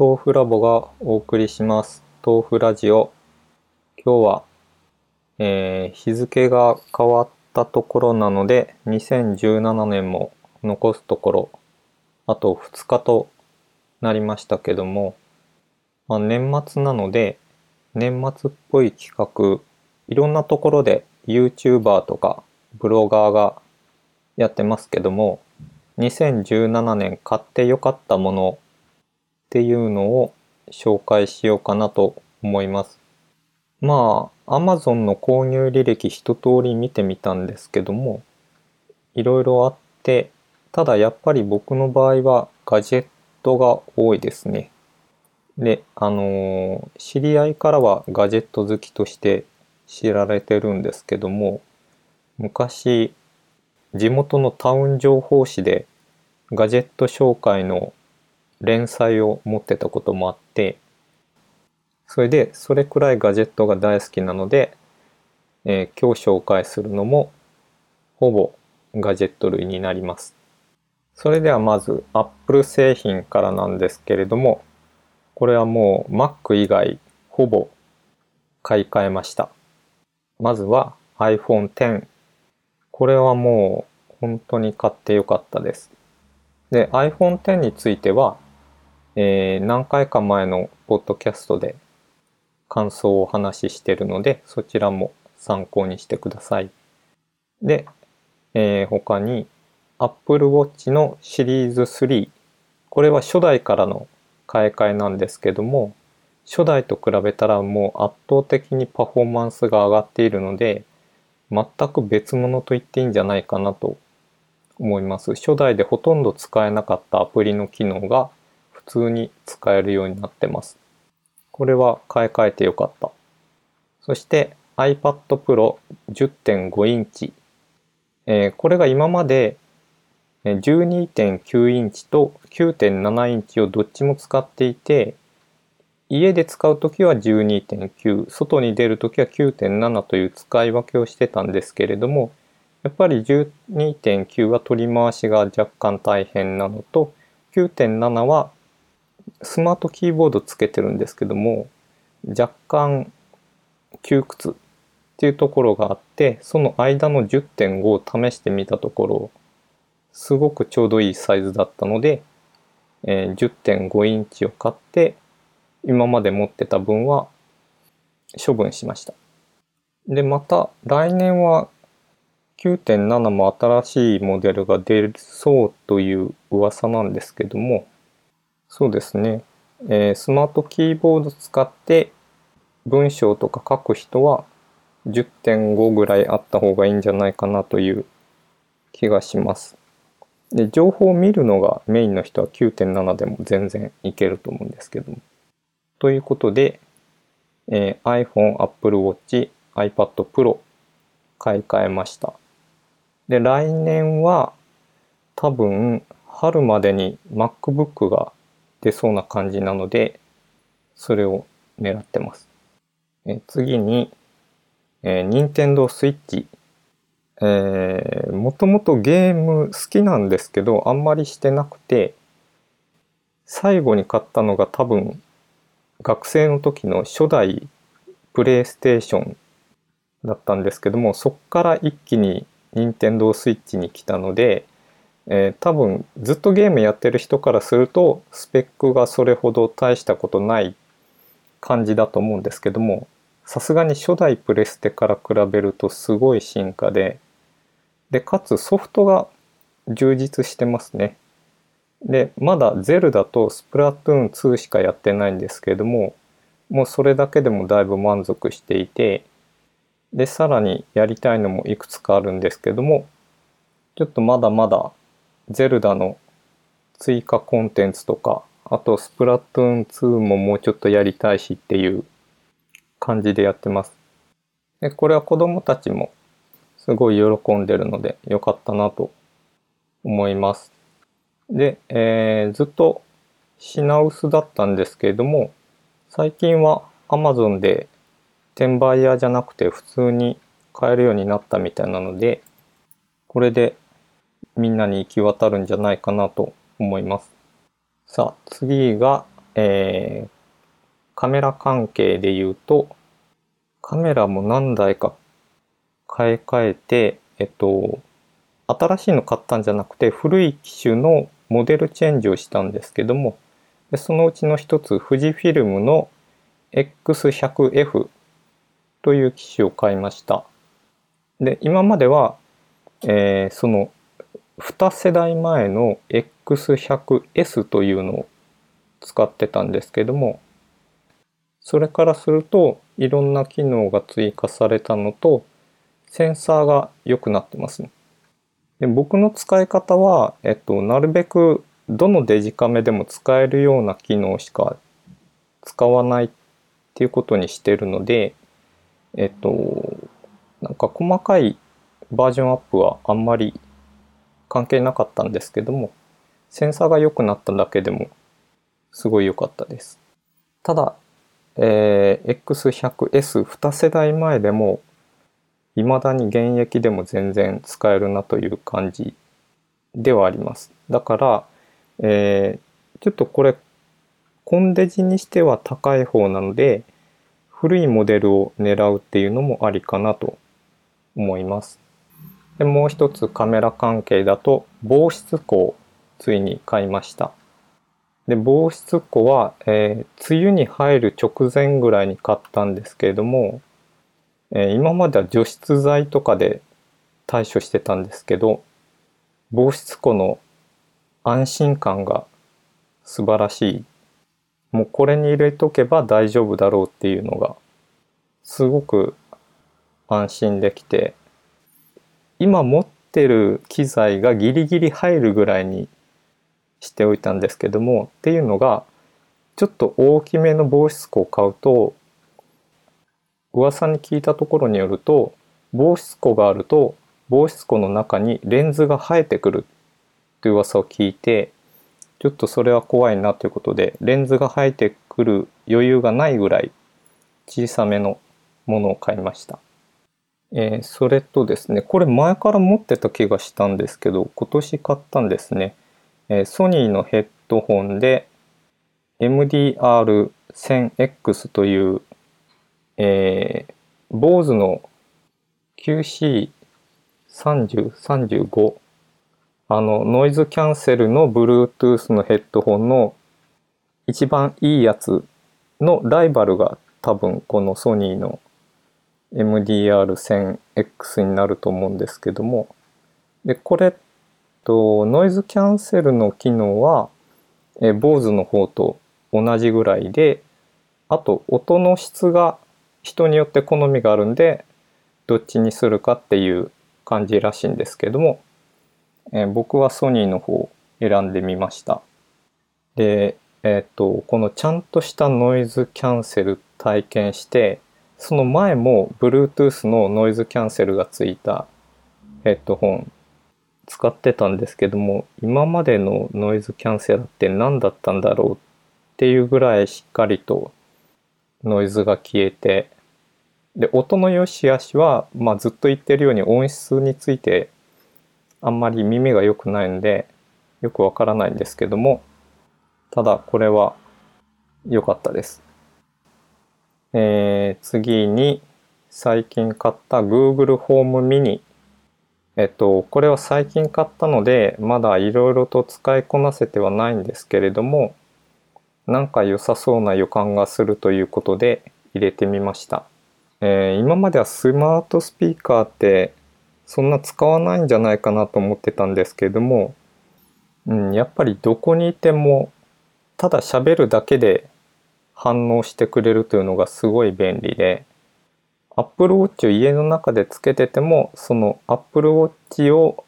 豆腐ラボがお送りします。豆腐ラジオ。今日は、えー日付が変わったところなので2017年も残すところあと2日となりましたけども、まあ、年末なので年末っぽい企画いろんなところで YouTuber とかブロガーがやってますけども2017年買ってよかったものっていうのを紹介しようかなと思います。まあ Amazon の購入履歴一通り見てみたんですけどもいろいろあってただやっぱり僕の場合はガジェットが多いですね。であのー知り合いからはガジェット好きとして知られてるんですけども昔地元のタウン情報誌でガジェット紹介の連載を持ってたこともあってそれでそれくらいガジェットが大好きなので、えー今日紹介するのもほぼガジェット類になります。それではまず Apple 製品からなんですけれどもこれはもう Mac 以外ほぼ買い替えました。まずは iPhone X これはもう本当に買ってよかったです。で iPhone X については、えー何回か前のポッドキャストで感想をお話ししてるのでそちらも参考にしてください。で、えー他に Apple Watch のシリーズ3これは初代からの買い替えなんですけども初代と比べたらもう圧倒的にパフォーマンスが上がっているので全く別物と言っていいんじゃないかなと思います。初代でほとんど使えなかったアプリの機能が通に使えるようになってます。これは買い替えてよかった。そして iPad Pro 10.5インチ、えーこれが今まで12.9インチと9.7インチをどっちも使っていて家で使う時は12.9外に出る時は9.7という使い分けをしてたんですけれどもやっぱり12.9は取り回しが若干大変なのと9.7はスマートキーボードつけてるんですけども若干窮屈っていうところがあってその間の10.5を試してみたところすごくちょうどいいサイズだったので、え10.5インチを買って今まで持ってた分は処分しました。でまた来年は9.7も新しいモデルが出そうという噂なんですけどもそうですね、えースマートキーボード使って文章とか書く人は10.5ぐらいあった方がいいんじゃないかなという気がします。で情報を見るのがメインの人は9.7でも全然いけると思うんですけども。ということで、えー iPhone、Apple Watch、iPad Pro 買い替えました。で来年は多分春までに MacBook が出そうな感じなのでそれを狙ってます。え次に、えー、Nintendo Switch えー、もともとゲーム好きなんですけどあんまりしてなくて最後に買ったのが多分学生の時の初代プレイステーションだったんですけどもそっから一気に任天堂スイッチに来たので、えー多分ずっとゲームやってる人からするとスペックがそれほど大したことない感じだと思うんですけどもさすがに初代プレステから比べるとすごい進化ででかつソフトが充実してますね。でまだゼルダとスプラトゥーン2しかやってないんですけどももうそれだけでもだいぶ満足していてでさらにやりたいのもいくつかあるんですけどもちょっとまだまだゼルダの追加コンテンツとかあとスプラトゥーン2ももうちょっとやりたいしっていう感じでやってます。でこれは子供たちもすごい喜んでるので良かったなと思います。で、えーずっと品薄だったんですけれども最近は Amazon で転売屋じゃなくて普通に買えるようになったみたいなのでこれでみんなに行き渡るんじゃないかなと思いますさあ次が、えー、カメラ関係で言うと、カメラも何台か買い替えて、えっと、新しいの買ったんじゃなくて、古い機種のモデルチェンジをしたんですけども、でそのうちの一つ、富士フィルムの X100F という機種を買いました。で、今までは、えー、その2世代前の X100S というのを使ってたんですけども、それからするといろんな機能が追加されたのと、センサーが良くなってますね。で僕の使い方は、えっと、なるべくどのデジカメでも使えるような機能しか使わないっていうことにしてるので、えっと、なんか細かいバージョンアップはあんまり関係なかったんですけども、センサーが良くなっただけでもすごい良かったです。ただ、えー、X100S2 世代前でも未だに現役でも全然使えるなという感じではあります。だから、えー、ちょっとこれコンデジにしては高い方なので古いモデルを狙うっていうのもありかなと思います。でもう一つカメラ関係だと防湿庫をついに買いました。で防湿庫は、えー、梅雨に入る直前ぐらいに買ったんですけれども、えー、今までは除湿剤とかで対処してたんですけど防湿庫の安心感が素晴らしいもうこれに入れとけば大丈夫だろうっていうのがすごく安心できて今持ってる機材がギリギリ入るぐらいにしておいたんですけどもっていうのがちょっと大きめの防湿庫を買うと噂に聞いたところによると防湿庫があると防湿庫の中にレンズが生えてくるっていう噂を聞いてちょっとそれは怖いなということでレンズが生えてくる余裕がないぐらい小さめのものを買いました。えー、それとですね、これ前から持ってた気がしたんですけど、今年買ったんですね。えー、ソニーのヘッドホンで MDR1000X という、えー、BOSE の QC30、35あのノイズキャンセルの Bluetooth のヘッドホンの一番いいやつのライバルが多分このソニーの MDR1000X になると思うんですけども。でこれとノイズキャンセルの機能は BOSE の方と同じぐらいであと音の質が人によって好みがあるんでどっちにするかっていう感じらしいんですけども、え僕はソニーの方を選んでみました。でえっ、とこのちゃんとしたノイズキャンセル体験してその前も Bluetooth のノイズキャンセルがついたヘッドホン使ってたんですけども今までのノイズキャンセルって何だったんだろうっていうぐらいしっかりとノイズが消えてで音の良し悪しは、まあ、ずっと言ってるように音質についてあんまり耳が良くないんでよくわからないんですけどもただこれは良かったです。えー、次に最近買った Google ホームミニ。えっと、これは最近買ったので、まだいろいろと使いこなせてはないんですけれども、なんか良さそうな予感がするということで入れてみました。えー、今まではスマートスピーカーってそんな使わないんじゃないかなと思ってたんですけれども、うん、やっぱりどこにいてもただ喋るだけで反応してくれるというのがすごい便利で Apple Watch を家の中でつけててもその Apple Watch を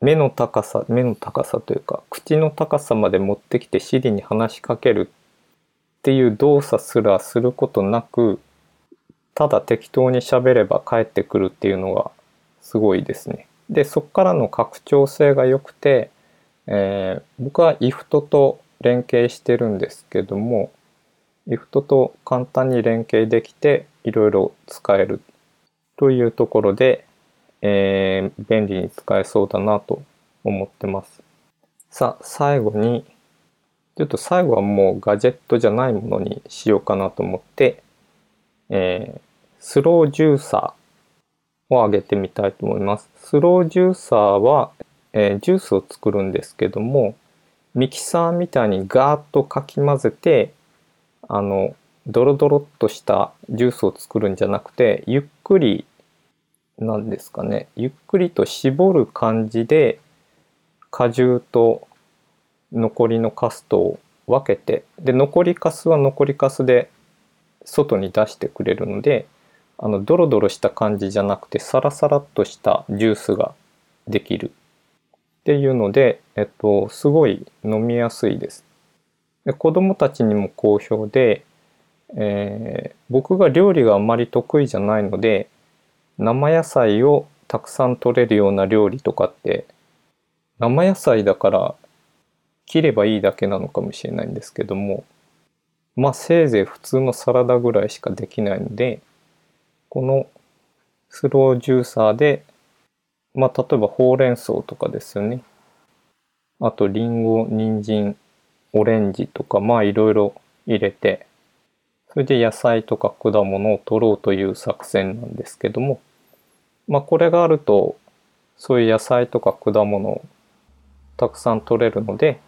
目の高さ目の高さというか口の高さまで持ってきて Siri に話しかけるっていう動作すらすることなくただ適当に喋れば返ってくるっていうのがすごいですね。でそこからの拡張性が良くて、えー、僕は IFT と連携してるんですけども IFT と簡単に連携できていろいろ使えるというところで、えー、便利に使えそうだなと思ってます。さあ、最後にちょっと最後はもうガジェットじゃないものにしようかなと思って、えー、スロージューサーをあげてみたいと思います。スロージューサーは、えー、ジュースを作るんですけども、ミキサーみたいにガーッとかき混ぜて、あの、ドロドロっとしたジュースを作るんじゃなくて、ゆっくり、なんですかね、ゆっくりと絞る感じで、果汁と残りのカスとを分けてで残りカスは残りカスで外に出してくれるのであのドロドロした感じじゃなくてサラサラっとしたジュースができるっていうので、えっと、すごい飲みやすいです。で子供たちにも好評で、えー、僕が料理があまり得意じゃないので生野菜をたくさん取れるような料理とかって生野菜だから切ればいいだけなのかもしれないんですけどもまあせいぜい普通のサラダぐらいしかできないのでこのスロージューサーでまあ例えばほうれん草とかですよね。あとりんご人参オレンジとかまあいろいろ入れてそれで野菜とか果物を取ろうという作戦なんですけどもまあこれがあるとそういう野菜とか果物をたくさん取れるので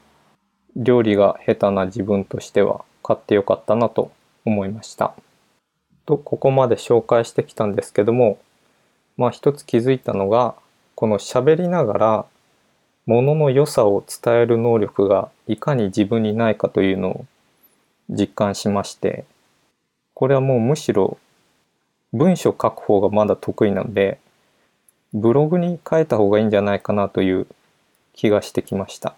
料理が下手な自分としては買ってよかったなと思いました。とここまで紹介してきたんですけどもまあ一つ気づいたのがこの喋りながらものの良さを伝える能力がいかに自分にないかというのを実感しましてこれはもうむしろ文章書く方がまだ得意なのでブログに書いた方がいいんじゃないかなという気がしてきました。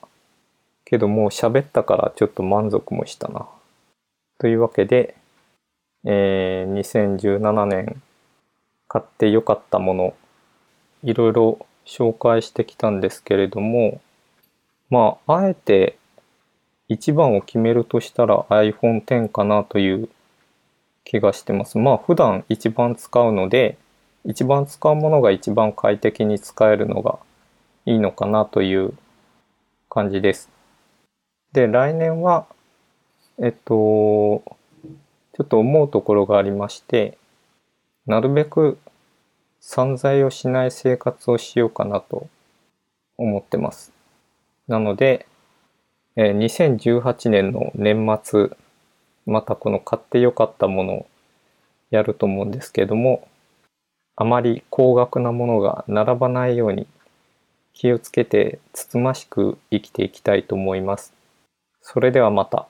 けどもう喋ったからちょっと満足もしたな。というわけで、えー、2017年買ってよかったもの、いろいろ紹介してきたんですけれども、まあ、あえて一番を決めるとしたら iPhone X かなという気がしてます。まあ、普段一番使うので、一番使うものが一番快適に使えるのがいいのかなという感じです。で、来年は、えっと、ちょっと思うところがありまして、なるべく散財をしない生活をしようかなと思ってます。なので、え2018年の年末、またこの買ってよかったものをやると思うんですけども、あまり高額なものが並ばないように気をつけてつつましく生きていきたいと思います。それではまた。